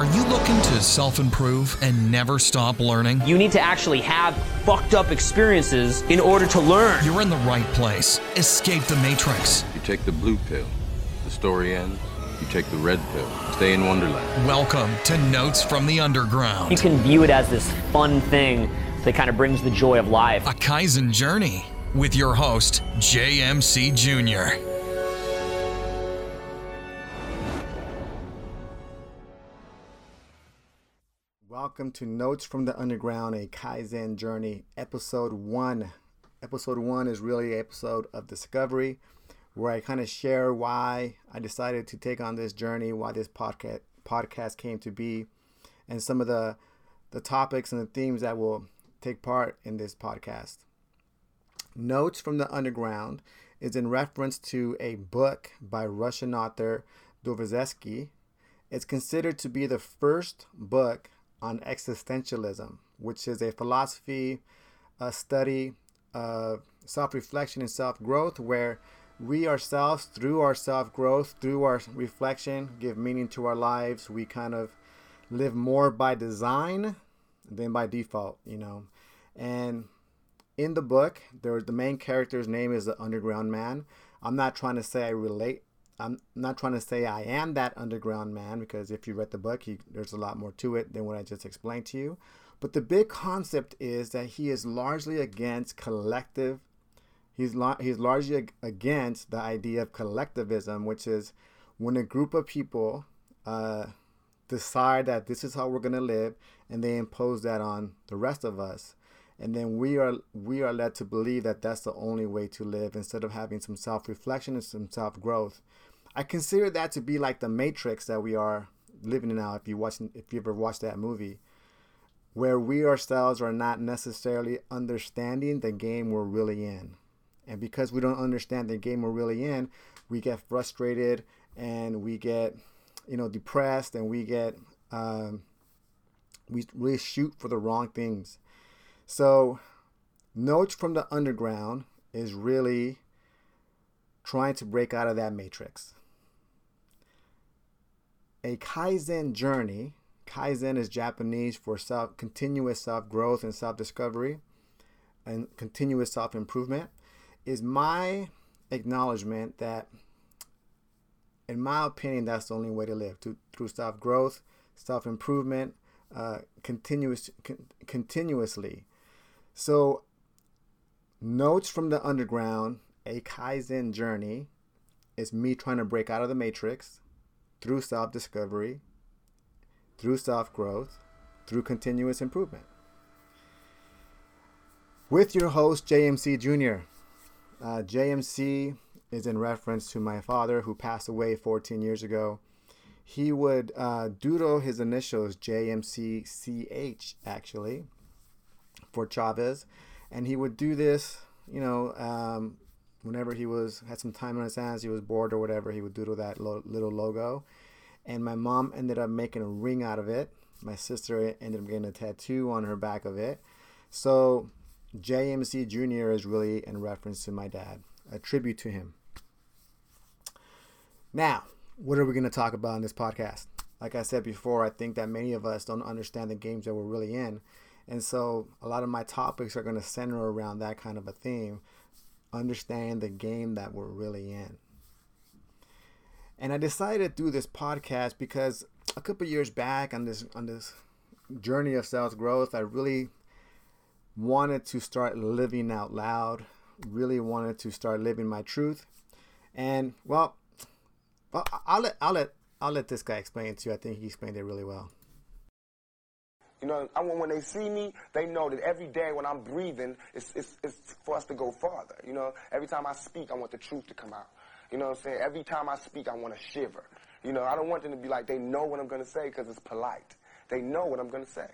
Are you looking to self improve and never stop learning? You need to actually have fucked up experiences in order to learn. You're in the right place. Escape the Matrix. You take the blue pill, the story ends. You take the red pill, stay in Wonderland. Welcome to Notes from the Underground. You can view it as this fun thing that kind of brings the joy of life. A Kaizen journey with your host, JMC Jr. Welcome to Notes from the Underground, a Kaizen journey, episode one. Episode one is really an episode of discovery where I kind of share why I decided to take on this journey, why this podcast podcast came to be, and some of the the topics and the themes that will take part in this podcast. Notes from the Underground is in reference to a book by Russian author Dostoevsky. It's considered to be the first book on existentialism, which is a philosophy, a study of self reflection and self growth, where we ourselves, through our self growth, through our reflection, give meaning to our lives. We kind of live more by design than by default, you know. And in the book, there the main character's name is the underground man. I'm not trying to say I relate. I'm not trying to say I am that underground man because if you read the book, he, there's a lot more to it than what I just explained to you. But the big concept is that he is largely against collective He's, he's largely against the idea of collectivism, which is when a group of people uh, decide that this is how we're going to live and they impose that on the rest of us. And then we are we are led to believe that that's the only way to live instead of having some self-reflection and some self-growth. I consider that to be like the matrix that we are living in now if you watch if you ever watched that movie where we ourselves are not necessarily understanding the game we're really in and because we don't understand the game we're really in, we get frustrated and we get, you know, depressed and we get, um, we really shoot for the wrong things. So, Notes from the Underground is really trying to break out of that matrix. A Kaizen journey, Kaizen is Japanese for self continuous self-growth and self-discovery and continuous self-improvement is my acknowledgement that, in my opinion, that's the only way to live to, through self growth, self improvement, uh, continuous, con- continuously. So, notes from the underground, a Kaizen journey, is me trying to break out of the matrix through self discovery, through self growth, through continuous improvement. With your host, JMC Jr. Uh, JMC is in reference to my father who passed away 14 years ago. He would uh, doodle his initials JMCCH actually for Chavez, and he would do this, you know, um, whenever he was had some time on his hands, he was bored or whatever, he would doodle that lo- little logo. And my mom ended up making a ring out of it. My sister ended up getting a tattoo on her back of it. So JMC Jr. is really in reference to my dad, a tribute to him. Now, what are we going to talk about in this podcast? Like I said before, I think that many of us don't understand the games that we're really in. And so a lot of my topics are going to center around that kind of a theme understand the game that we're really in. And I decided to do this podcast because a couple years back on this on this journey of self growth, I really wanted to start living out loud, really wanted to start living my truth. And well, well I'll let I'll let I'll let this guy explain it to you. I think he explained it really well. You know, I want when they see me, they know that every day when I'm breathing, it's, it's, it's for us to go farther. You know, every time I speak, I want the truth to come out. You know what I'm saying? Every time I speak, I want to shiver. You know, I don't want them to be like, they know what I'm going to say because it's polite. They know what I'm going to say.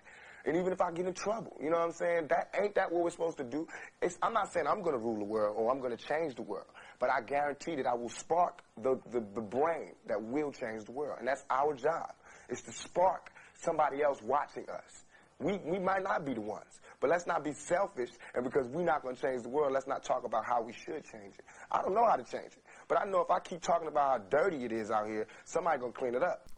And even if I get in trouble, you know what I'm saying? That ain't that what we're supposed to do? It's, I'm not saying I'm going to rule the world or I'm going to change the world, but I guarantee that I will spark the, the, the brain that will change the world. And that's our job, is to spark somebody else watching us. We, we might not be the ones, but let's not be selfish. And because we're not going to change the world, let's not talk about how we should change it. I don't know how to change it, but I know if I keep talking about how dirty it is out here, somebody going to clean it up.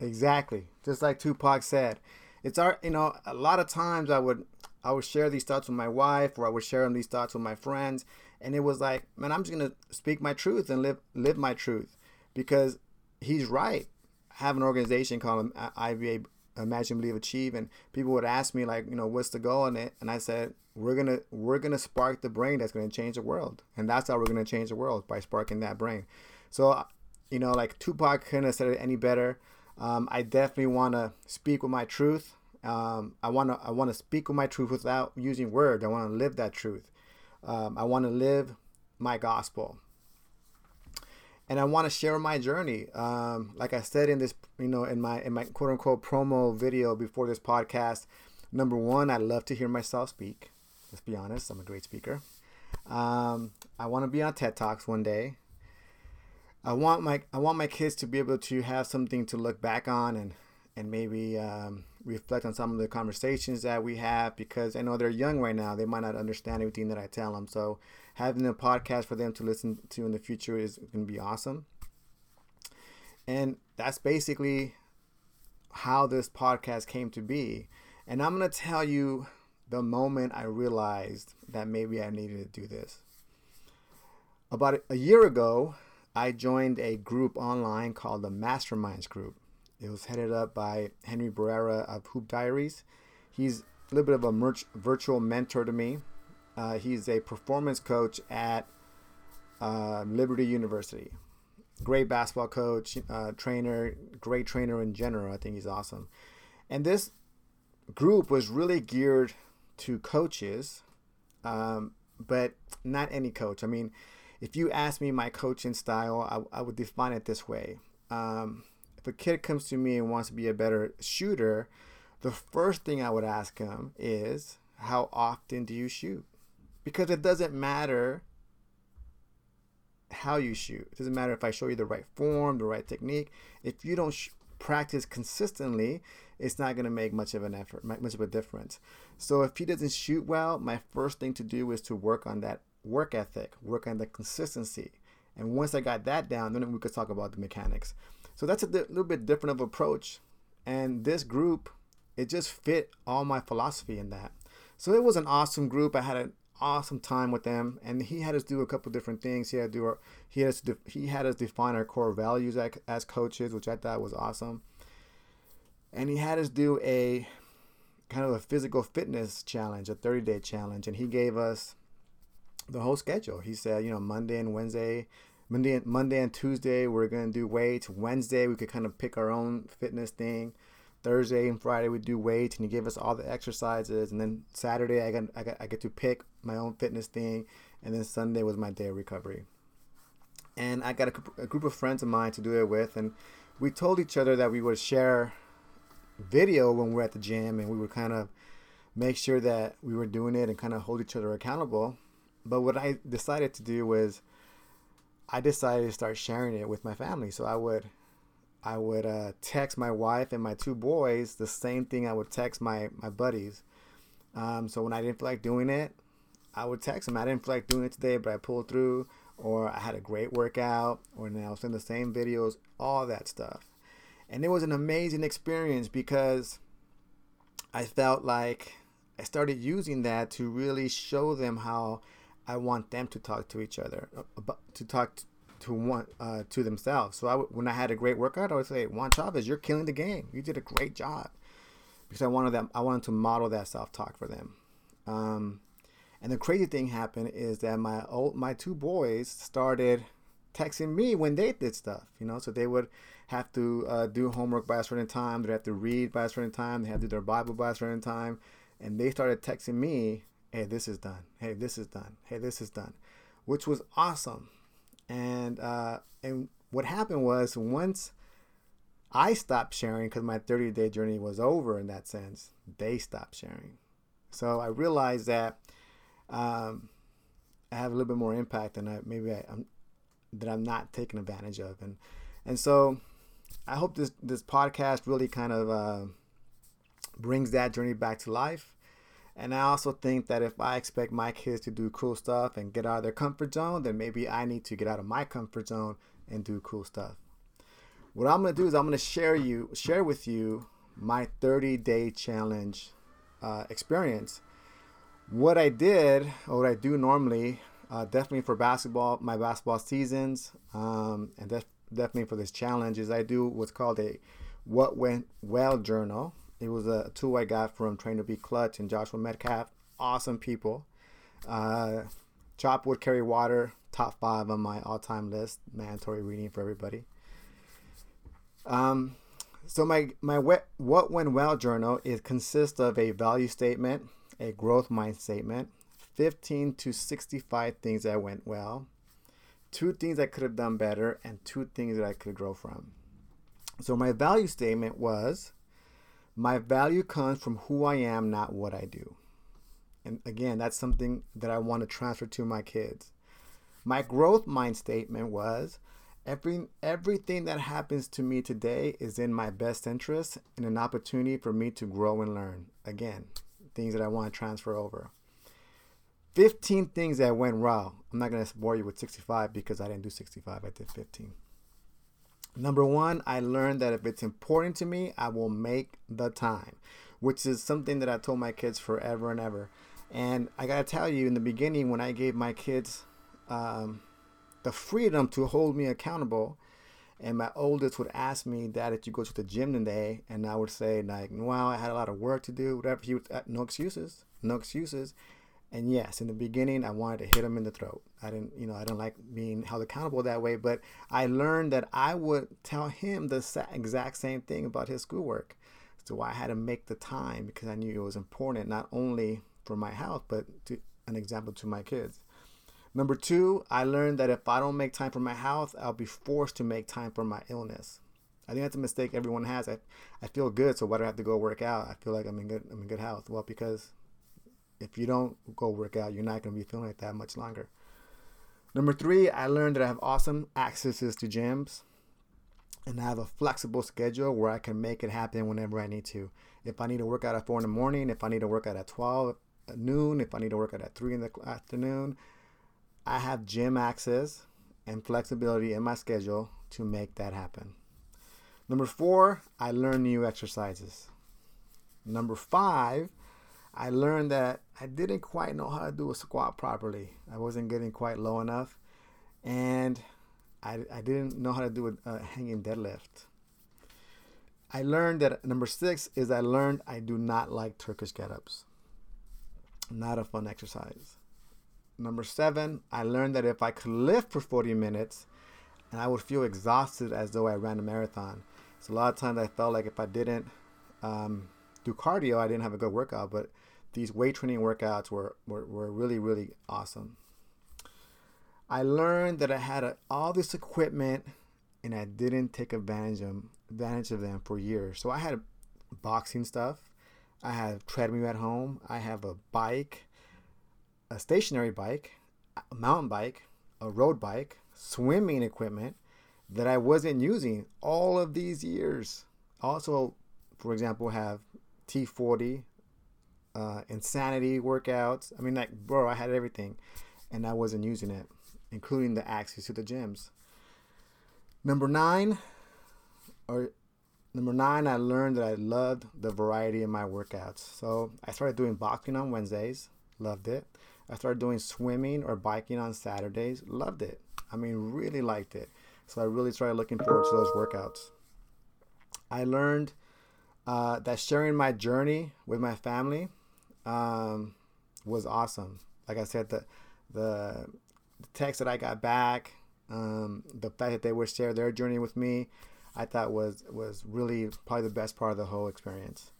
Exactly. Just like Tupac said. It's our you know, a lot of times I would I would share these thoughts with my wife or I would share them these thoughts with my friends and it was like, man, I'm just gonna speak my truth and live live my truth. Because he's right. Have an organization called IBA Imagine Believe Achieve and people would ask me like, you know, what's the goal in it? And I said, we're gonna we're gonna spark the brain that's gonna change the world. And that's how we're gonna change the world by sparking that brain. So you know, like Tupac couldn't have said it any better. Um, I definitely want to speak with my truth. Um, I want to I want to speak with my truth without using words. I want to live that truth. Um, I want to live my gospel, and I want to share my journey. Um, like I said in this, you know, in my in my quote unquote promo video before this podcast. Number one, I love to hear myself speak. Let's be honest, I'm a great speaker. Um, I want to be on TED Talks one day. I want my I want my kids to be able to have something to look back on and and maybe um, reflect on some of the conversations that we have because I know they're young right now. They might not understand everything that I tell them. So having a podcast for them to listen to in the future is going to be awesome. And that's basically how this podcast came to be. And I'm going to tell you the moment I realized that maybe I needed to do this. About a year ago, I joined a group online called the Masterminds Group. It was headed up by Henry Barrera of Hoop Diaries. He's a little bit of a merch, virtual mentor to me. Uh, he's a performance coach at uh, Liberty University. Great basketball coach, uh, trainer, great trainer in general. I think he's awesome. And this group was really geared to coaches, um, but not any coach. I mean, if you ask me my coaching style, I, I would define it this way. Um, a kid comes to me and wants to be a better shooter, the first thing I would ask him is, How often do you shoot? Because it doesn't matter how you shoot. It doesn't matter if I show you the right form, the right technique. If you don't sh- practice consistently, it's not going to make much of an effort, much of a difference. So if he doesn't shoot well, my first thing to do is to work on that work ethic, work on the consistency. And once I got that down, then we could talk about the mechanics. So that's a di- little bit different of approach. And this group, it just fit all my philosophy in that. So it was an awesome group. I had an awesome time with them, and he had us do a couple different things. He had to do our, he had us de- he had us define our core values as, as coaches, which I thought was awesome. And he had us do a kind of a physical fitness challenge, a 30 day challenge, and he gave us the whole schedule. He said, you know, Monday and Wednesday, Monday, Monday and Tuesday we're gonna do weights. Wednesday we could kind of pick our own fitness thing. Thursday and Friday we do weights, and he gave us all the exercises. And then Saturday I got I got I get to pick my own fitness thing, and then Sunday was my day of recovery. And I got a, a group of friends of mine to do it with, and we told each other that we would share video when we're at the gym, and we would kind of make sure that we were doing it and kind of hold each other accountable. But what I decided to do was I decided to start sharing it with my family. So I would I would uh, text my wife and my two boys the same thing I would text my my buddies. Um, so when I didn't feel like doing it, I would text them. I didn't feel like doing it today, but I pulled through, or I had a great workout, or now in the same videos, all that stuff. And it was an amazing experience because I felt like I started using that to really show them how I want them to talk to each other, uh, to talk to one uh, to themselves. So I when I had a great workout, I would say, "Juan Chavez, you're killing the game. You did a great job," because I wanted them. I wanted to model that self talk for them. Um, and the crazy thing happened is that my old my two boys started texting me when they did stuff. You know, so they would have to uh, do homework by a certain time. They have to read by a certain time. They have to do their Bible by a certain time, and they started texting me hey, this is done. Hey, this is done. Hey, this is done, which was awesome. And uh, and what happened was once I stopped sharing because my 30 day journey was over in that sense, they stopped sharing. So I realized that um, I have a little bit more impact than I maybe I, am that I'm not taking advantage of, and and so I hope this this podcast really kind of uh, brings that journey back to life. And I also think that if I expect my kids to do cool stuff and get out of their comfort zone, then maybe I need to get out of my comfort zone and do cool stuff. what I'm gonna do is I'm gonna share you share with you my 30 day challenge uh, experience. What I did, or what I do normally, uh, definitely for basketball, my basketball seasons, um, and def- definitely for this challenge, is I do what's called a what went well journal. It was a tool I got from Train to Be Clutch and Joshua Medcalf. Awesome people. Uh, Chop Wood Carry Water, top five on my all time list. Mandatory reading for everybody. Um, so my my what went well journal it consists of a value statement, a growth mind statement, 15 to 65 things that went well, two things I could have done better, and two things that I could grow from. So my value statement was my value comes from who I am, not what I do. And again, that's something that I want to transfer to my kids. My growth mind statement was Every everything that happens to me today is in my best interest and an opportunity for me to grow and learn. Again, things that I want to transfer over. 15 things that went well. I'm not going to bore you with 65 because I didn't do 65. I did 15. Number one, I learned that if it's important to me, I will make the time, which is something that I told my kids forever and ever. And I got to tell you, in the beginning, when I gave my kids um, the freedom to hold me accountable. And my oldest would ask me, Dad, did you go to the gym today? And I would say, like, well, I had a lot of work to do, whatever. He would, uh, no excuses, no excuses. And yes, in the beginning, I wanted to hit him in the throat. I didn't, you know, I didn't like being held accountable that way. But I learned that I would tell him the exact same thing about his schoolwork. So I had to make the time because I knew it was important, not only for my health, but to an example to my kids. Number two, I learned that if I don't make time for my health, I'll be forced to make time for my illness. I think that's a mistake everyone has. I, I feel good, so why do I have to go work out? I feel like I'm in good I'm in good health. Well, because if you don't go work out, you're not going to be feeling like that much longer. Number three, I learned that I have awesome accesses to gyms, and I have a flexible schedule where I can make it happen whenever I need to. If I need to work out at four in the morning, if I need to work out at twelve at noon, if I need to work out at three in the afternoon, I have gym access and flexibility in my schedule to make that happen. Number four, I learn new exercises. Number five, I learned that I didn't quite know how to do a squat properly. I wasn't getting quite low enough, and I, I didn't know how to do a, a hanging deadlift. I learned that number six is I learned I do not like Turkish get ups. Not a fun exercise. Number seven, I learned that if I could lift for 40 minutes, and I would feel exhausted as though I ran a marathon. So a lot of times I felt like if I didn't um, do cardio, I didn't have a good workout. But these weight training workouts were, were, were really, really awesome. I learned that I had a, all this equipment and I didn't take advantage of, advantage of them for years. So I had boxing stuff. I have treadmill at home. I have a bike a stationary bike, a mountain bike, a road bike, swimming equipment that I wasn't using all of these years. Also, for example, have T40, uh, insanity workouts. I mean, like, bro, I had everything and I wasn't using it, including the access to the gyms. Number nine, or number nine, I learned that I loved the variety in my workouts. So I started doing boxing on Wednesdays, loved it. I started doing swimming or biking on Saturdays. Loved it. I mean, really liked it. So I really started looking forward to those workouts. I learned uh, that sharing my journey with my family um, was awesome. Like I said, the the, the text that I got back, um, the fact that they would share their journey with me, I thought was was really probably the best part of the whole experience.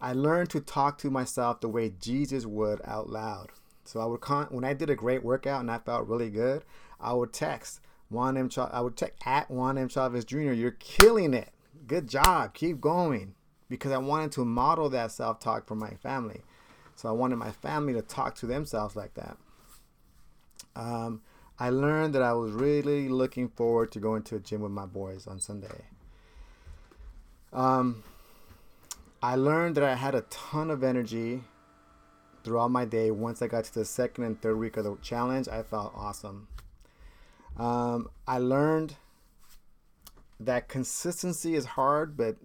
I learned to talk to myself the way Jesus would out loud. So I would con- when I did a great workout and I felt really good, I would text Juan M. I would text at Juan M. Chavez Jr. You're killing it. Good job. Keep going. Because I wanted to model that self talk for my family. So I wanted my family to talk to themselves like that. Um, I learned that I was really looking forward to going to a gym with my boys on Sunday. Um, I learned that I had a ton of energy throughout my day. Once I got to the second and third week of the challenge, I felt awesome. Um, I learned that consistency is hard, but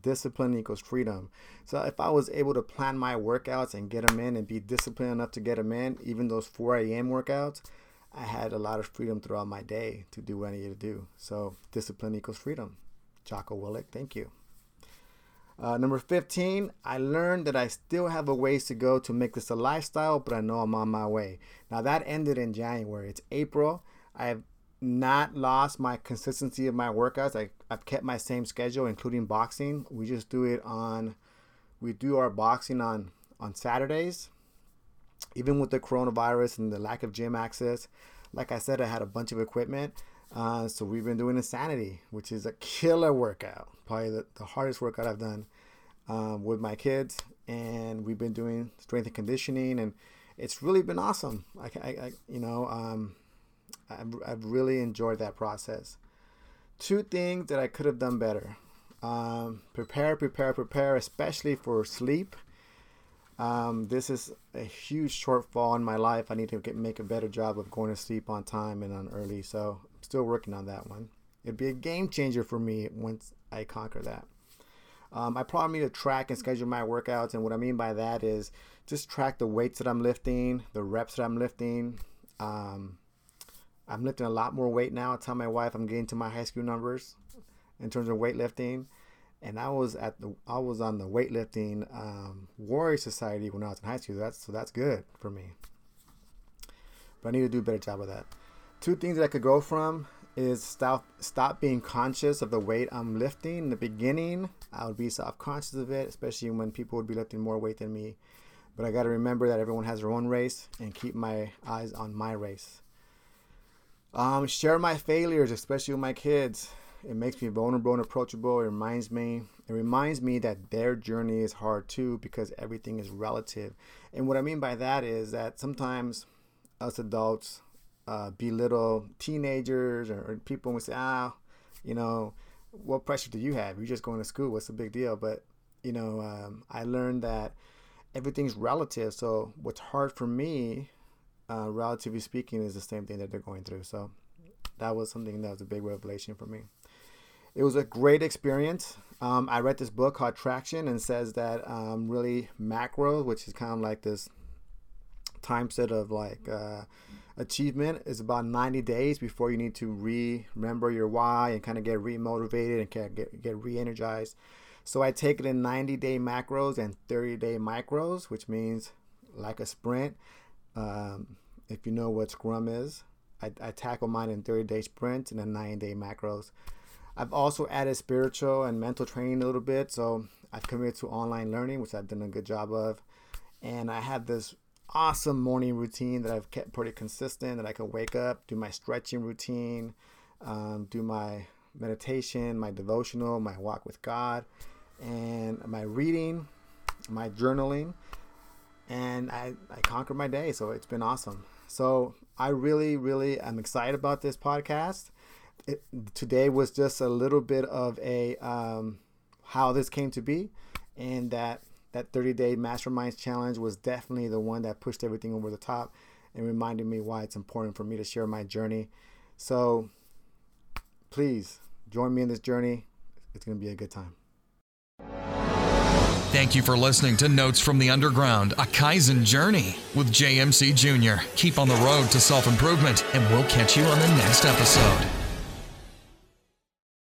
discipline equals freedom. So if I was able to plan my workouts and get them in and be disciplined enough to get them in, even those 4 a.m. workouts, I had a lot of freedom throughout my day to do what I needed to do. So discipline equals freedom. Jocko Willink, thank you. Uh, number 15, I learned that I still have a ways to go to make this a lifestyle, but I know I'm on my way. Now that ended in January. It's April. I have not lost my consistency of my workouts. I, I've kept my same schedule, including boxing. We just do it on, we do our boxing on on Saturdays. Even with the coronavirus and the lack of gym access, like I said, I had a bunch of equipment. Uh, so we've been doing Insanity, which is a killer workout, probably the, the hardest workout I've done um, with my kids. And we've been doing strength and conditioning, and it's really been awesome. I, I, I you know, um, I've, I've really enjoyed that process. Two things that I could have done better. Um, prepare, prepare, prepare, especially for sleep. Um, this is a huge shortfall in my life. I need to get, make a better job of going to sleep on time and on early. So I'm still working on that one. It'd be a game changer for me once I conquer that. Um, I probably need to track and schedule my workouts. And what I mean by that is just track the weights that I'm lifting, the reps that I'm lifting. Um, I'm lifting a lot more weight now. I tell my wife I'm getting to my high school numbers in terms of weightlifting and I was at the I was on the weightlifting um, warrior society when I was in high school. That's so that's good for me. But I need to do a better job of that. Two things that I could go from is stop stop being conscious of the weight I'm lifting. In the beginning, I would be self conscious of it, especially when people would be lifting more weight than me. But I got to remember that everyone has their own race and keep my eyes on my race. Um, share my failures, especially with my kids. It makes me vulnerable and approachable. It reminds me it reminds me that their journey is hard too because everything is relative. And what I mean by that is that sometimes us adults uh, belittle teenagers or, or people and say, ah, you know, what pressure do you have? You're just going to school. What's the big deal? But you know, um, I learned that everything's relative. So what's hard for me, uh, relatively speaking, is the same thing that they're going through. So that was something that was a big revelation for me. It was a great experience. Um, I read this book called Traction and says that um, really macro, which is kind of like this time set of like uh, achievement, is about 90 days before you need to re remember your why and kind of get remotivated and get, get re energized. So I take it in 90 day macros and 30 day micros, which means like a sprint. Um, if you know what Scrum is, I, I tackle mine in 30 day sprints and then 90 day macros. I've also added spiritual and mental training a little bit. So I've committed to online learning, which I've done a good job of. And I have this awesome morning routine that I've kept pretty consistent that I can wake up, do my stretching routine, um, do my meditation, my devotional, my walk with God, and my reading, my journaling. And I, I conquered my day. So it's been awesome. So I really, really am excited about this podcast it, today was just a little bit of a um, how this came to be, and that that 30 day masterminds challenge was definitely the one that pushed everything over the top and reminded me why it's important for me to share my journey. So please join me in this journey. It's going to be a good time. Thank you for listening to Notes from the Underground, a Kaizen journey with JMC Jr. Keep on the road to self improvement, and we'll catch you on the next episode.